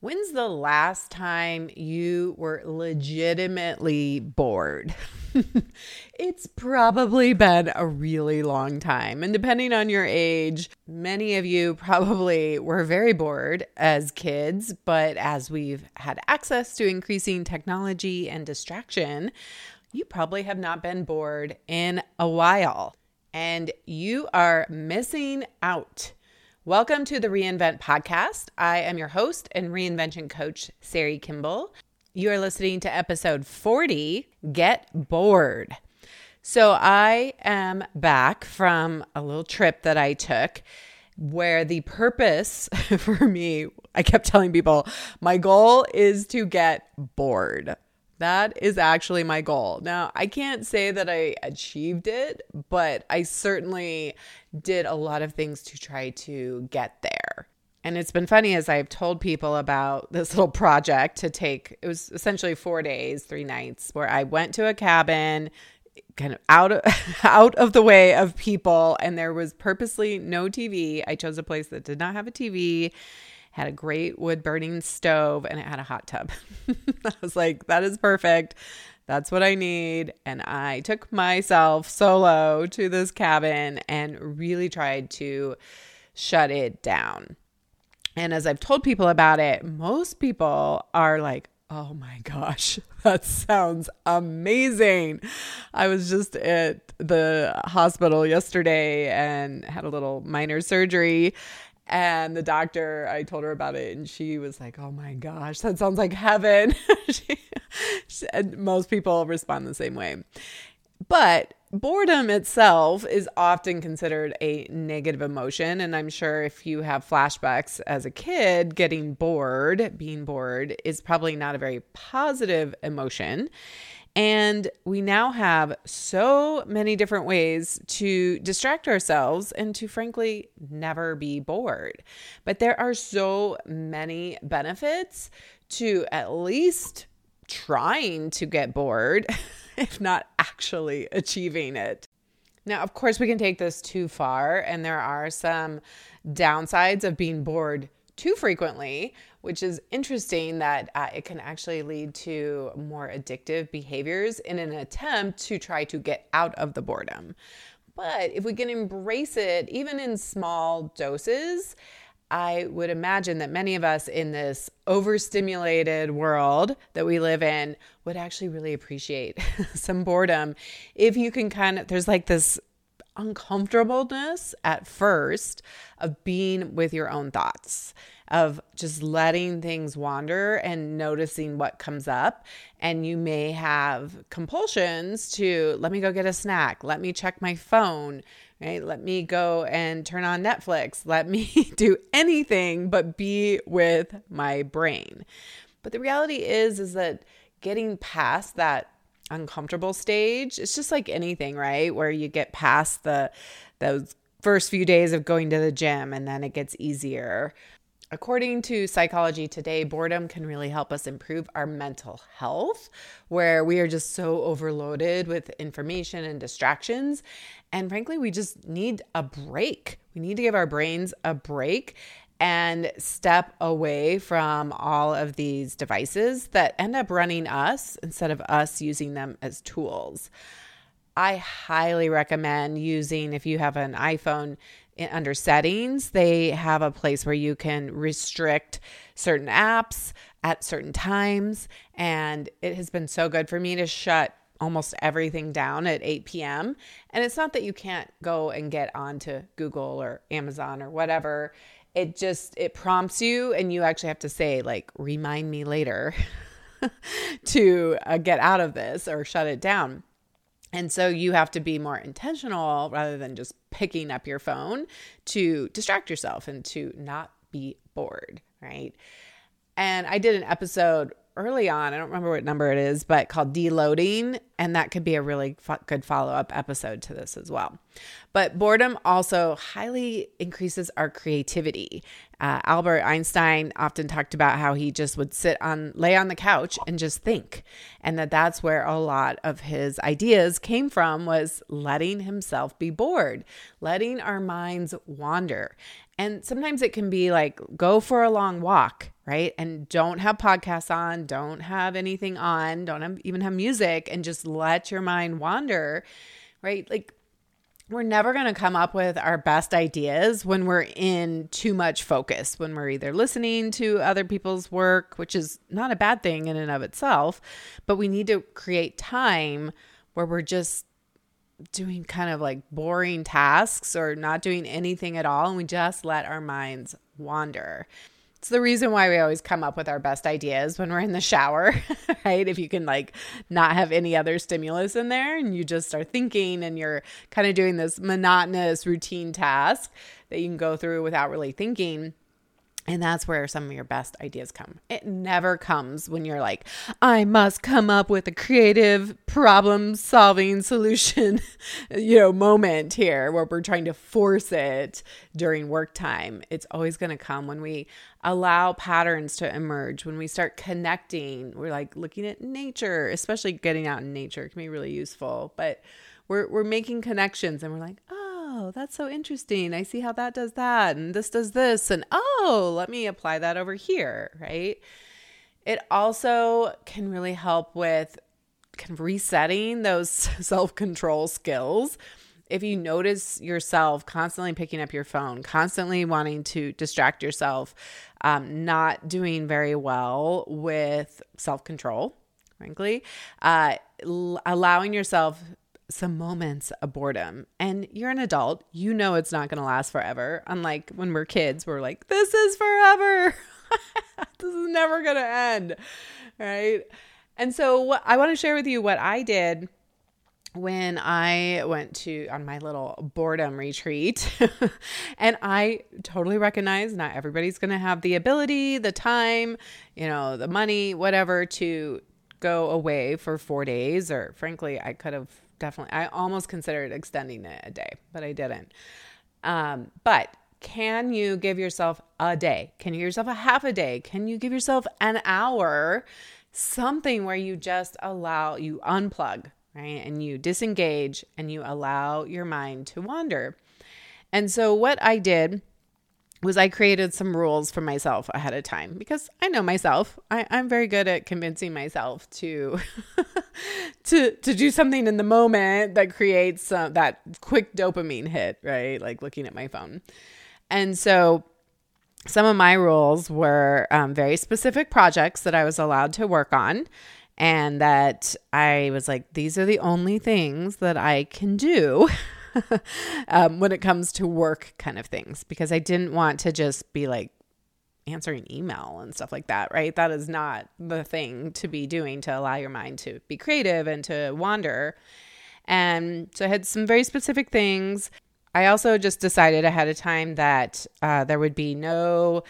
When's the last time you were legitimately bored? it's probably been a really long time. And depending on your age, many of you probably were very bored as kids. But as we've had access to increasing technology and distraction, you probably have not been bored in a while. And you are missing out. Welcome to the Reinvent Podcast. I am your host and reinvention coach, Sari Kimbell. You are listening to episode 40 Get Bored. So, I am back from a little trip that I took where the purpose for me, I kept telling people, my goal is to get bored. That is actually my goal. Now, I can't say that I achieved it, but I certainly did a lot of things to try to get there. And it's been funny as I've told people about this little project to take, it was essentially four days, three nights, where I went to a cabin, kind of out of, out of the way of people, and there was purposely no TV. I chose a place that did not have a TV had a great wood burning stove, and it had a hot tub. I was like, that is perfect. That's what I need. And I took myself solo to this cabin and really tried to shut it down. And as I've told people about it, most people are like, oh my gosh, that sounds amazing. I was just at the hospital yesterday and had a little minor surgery. And the doctor, I told her about it, and she was like, "Oh my gosh, that sounds like heaven." she, and most people respond the same way. But boredom itself is often considered a negative emotion. And I'm sure if you have flashbacks as a kid, getting bored, being bored, is probably not a very positive emotion. And we now have so many different ways to distract ourselves and to frankly never be bored. But there are so many benefits to at least trying to get bored, if not actually achieving it. Now, of course, we can take this too far, and there are some downsides of being bored too frequently, which is interesting that uh, it can actually lead to more addictive behaviors in an attempt to try to get out of the boredom. But if we can embrace it, even in small doses, I would imagine that many of us in this overstimulated world that we live in would actually really appreciate some boredom. If you can kind of, there's like this uncomfortableness at first of being with your own thoughts, of just letting things wander and noticing what comes up. And you may have compulsions to let me go get a snack, let me check my phone, right? Let me go and turn on Netflix, let me do anything but be with my brain. But the reality is, is that getting past that uncomfortable stage. It's just like anything, right? Where you get past the those first few days of going to the gym and then it gets easier. According to Psychology Today, boredom can really help us improve our mental health, where we are just so overloaded with information and distractions. And frankly, we just need a break. We need to give our brains a break and step away from all of these devices that end up running us instead of us using them as tools. I highly recommend using, if you have an iPhone under settings, they have a place where you can restrict certain apps at certain times. And it has been so good for me to shut almost everything down at 8 p.m. And it's not that you can't go and get onto Google or Amazon or whatever it just it prompts you and you actually have to say like remind me later to uh, get out of this or shut it down and so you have to be more intentional rather than just picking up your phone to distract yourself and to not be bored right? And i did an episode early on. I don't remember what number it is, but called Deloading. And that could be a really f- good follow up episode to this as well. But boredom also highly increases our creativity. Uh, Albert Einstein often talked about how he just would sit on, lay on the couch and just think. And that that's where a lot of his ideas came from was letting himself be bored, letting our minds wander. And sometimes it can be like go for a long walk, right? And don't have podcasts on, don't have anything on, don't have, even have music, and just let your mind wander, right? Like we're never going to come up with our best ideas when we're in too much focus, when we're either listening to other people's work, which is not a bad thing in and of itself, but we need to create time where we're just doing kind of like boring tasks or not doing anything at all and we just let our minds wander. It's the reason why we always come up with our best ideas when we're in the shower, right? If you can like not have any other stimulus in there and you just are thinking and you're kind of doing this monotonous routine task that you can go through without really thinking, and that's where some of your best ideas come. It never comes when you're like, I must come up with a creative problem solving solution, you know, moment here where we're trying to force it during work time. It's always going to come when we allow patterns to emerge, when we start connecting. We're like looking at nature, especially getting out in nature can be really useful, but we're, we're making connections and we're like, oh, oh, that's so interesting. I see how that does that, and this does this, and oh, let me apply that over here, right? It also can really help with kind of resetting those self control skills. If you notice yourself constantly picking up your phone, constantly wanting to distract yourself, um, not doing very well with self control, frankly, uh, l- allowing yourself some moments of boredom. And you're an adult, you know it's not going to last forever. Unlike when we're kids, we're like, this is forever. this is never going to end. Right. And so, I want to share with you what I did when I went to on my little boredom retreat. and I totally recognize not everybody's going to have the ability, the time, you know, the money, whatever to go away for 4 days or frankly, I could have definitely. I almost considered extending it a day, but I didn't. Um, but can you give yourself a day? Can you give yourself a half a day? Can you give yourself an hour? Something where you just allow, you unplug, right? And you disengage and you allow your mind to wander. And so, what I did was I created some rules for myself ahead of time because I know myself. I, am very good at convincing myself to to to do something in the moment that creates uh, that quick dopamine hit, right? Like looking at my phone. And so some of my rules were um, very specific projects that I was allowed to work on. And that I was like, these are the only things that I can do um, when it comes to work kind of things because I didn't want to just be like answering email and stuff like that, right? That is not the thing to be doing to allow your mind to be creative and to wander. And so I had some very specific things. I also just decided ahead of time that uh, there would be no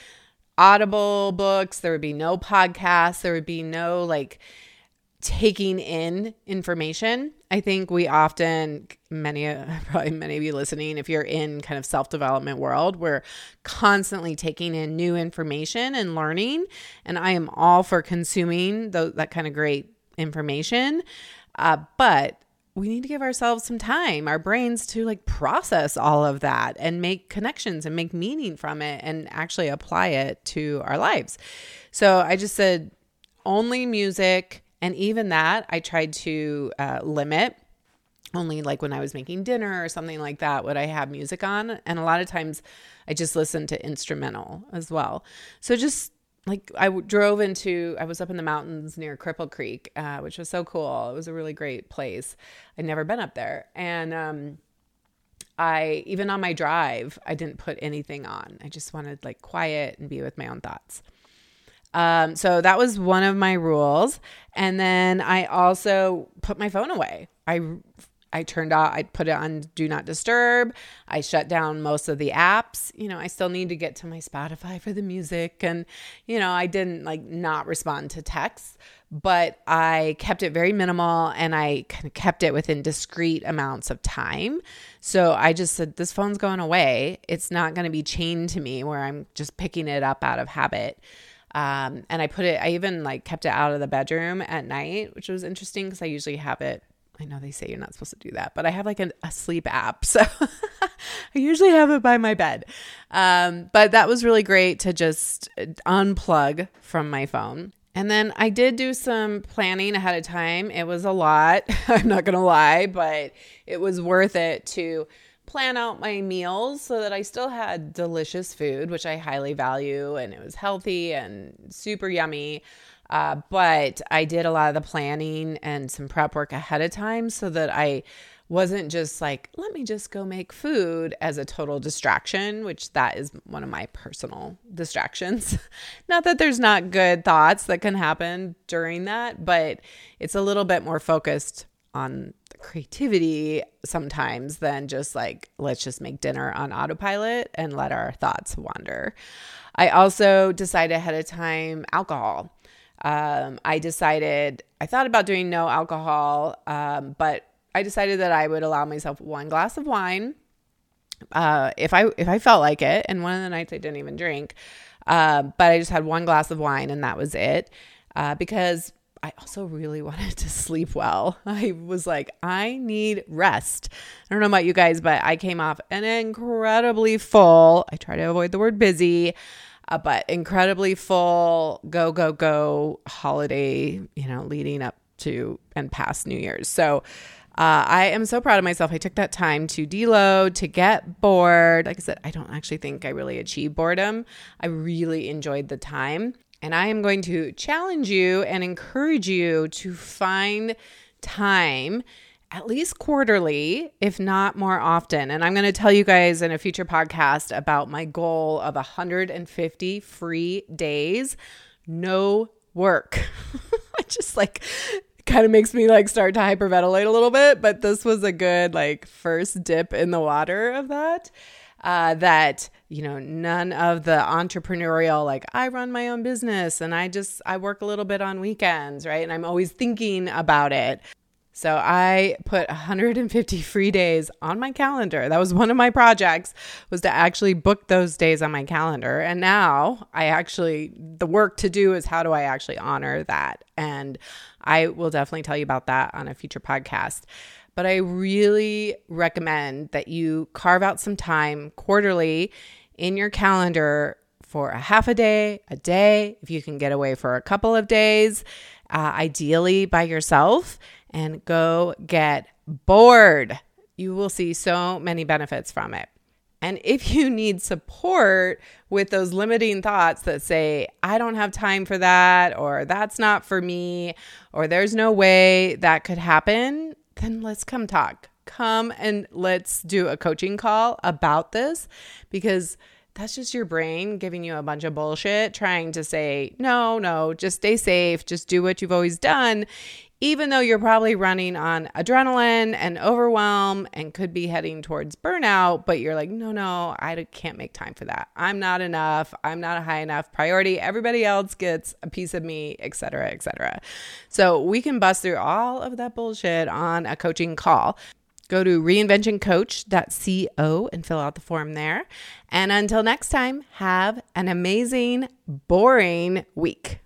audible books, there would be no podcasts, there would be no like taking in information. I think we often, many, probably many of you listening, if you're in kind of self development world, we're constantly taking in new information and learning. And I am all for consuming th- that kind of great information. Uh, but we need to give ourselves some time, our brains to like process all of that and make connections and make meaning from it and actually apply it to our lives. So I just said only music and even that, I tried to uh, limit only like when I was making dinner or something like that would I have music on. And a lot of times I just listened to instrumental as well. So just like I drove into, I was up in the mountains near Cripple Creek, uh, which was so cool. It was a really great place. I'd never been up there. And, um, I even on my drive, I didn't put anything on. I just wanted like quiet and be with my own thoughts. Um, so that was one of my rules. And then I also put my phone away. I I turned off, I put it on do not disturb. I shut down most of the apps. You know, I still need to get to my Spotify for the music. And, you know, I didn't like not respond to texts, but I kept it very minimal and I kept it within discrete amounts of time. So I just said, this phone's going away. It's not going to be chained to me where I'm just picking it up out of habit. Um, and I put it, I even like kept it out of the bedroom at night, which was interesting because I usually have it I know they say you're not supposed to do that, but I have like a, a sleep app. So I usually have it by my bed. Um, but that was really great to just unplug from my phone. And then I did do some planning ahead of time. It was a lot, I'm not going to lie, but it was worth it to plan out my meals so that I still had delicious food, which I highly value, and it was healthy and super yummy. Uh, but I did a lot of the planning and some prep work ahead of time so that I wasn't just like, let me just go make food as a total distraction, which that is one of my personal distractions. not that there's not good thoughts that can happen during that, but it's a little bit more focused on creativity sometimes than just like, let's just make dinner on autopilot and let our thoughts wander. I also decide ahead of time alcohol. Um, I decided, I thought about doing no alcohol, um, but I decided that I would allow myself one glass of wine uh, if I if I felt like it. And one of the nights I didn't even drink, uh, but I just had one glass of wine and that was it. Uh, because I also really wanted to sleep well. I was like, I need rest. I don't know about you guys, but I came off an incredibly full. I try to avoid the word busy. Uh, but incredibly full go go go holiday you know leading up to and past new year's so uh, I am so proud of myself. I took that time to deload, to get bored. Like I said, I don't actually think I really achieved boredom. I really enjoyed the time. And I am going to challenge you and encourage you to find time at least quarterly, if not more often. And I'm going to tell you guys in a future podcast about my goal of 150 free days, no work. I just like kind of makes me like start to hyperventilate a little bit, but this was a good like first dip in the water of that uh, that you know none of the entrepreneurial like i run my own business and i just i work a little bit on weekends right and i'm always thinking about it so I put 150 free days on my calendar. That was one of my projects was to actually book those days on my calendar. And now I actually the work to do is how do I actually honor that? And I will definitely tell you about that on a future podcast but I really recommend that you carve out some time quarterly in your calendar for a half a day, a day, if you can get away for a couple of days, uh, ideally by yourself, and go get bored. You will see so many benefits from it. And if you need support with those limiting thoughts that say, I don't have time for that, or that's not for me, or there's no way that could happen, then let's come talk. Come and let's do a coaching call about this because that's just your brain giving you a bunch of bullshit, trying to say, no, no, just stay safe, just do what you've always done, even though you're probably running on adrenaline and overwhelm and could be heading towards burnout, but you're like, no, no, I can't make time for that. I'm not enough. I'm not a high enough priority. Everybody else gets a piece of me, etc., etc. So we can bust through all of that bullshit on a coaching call. Go to reinventioncoach.co and fill out the form there. And until next time, have an amazing, boring week.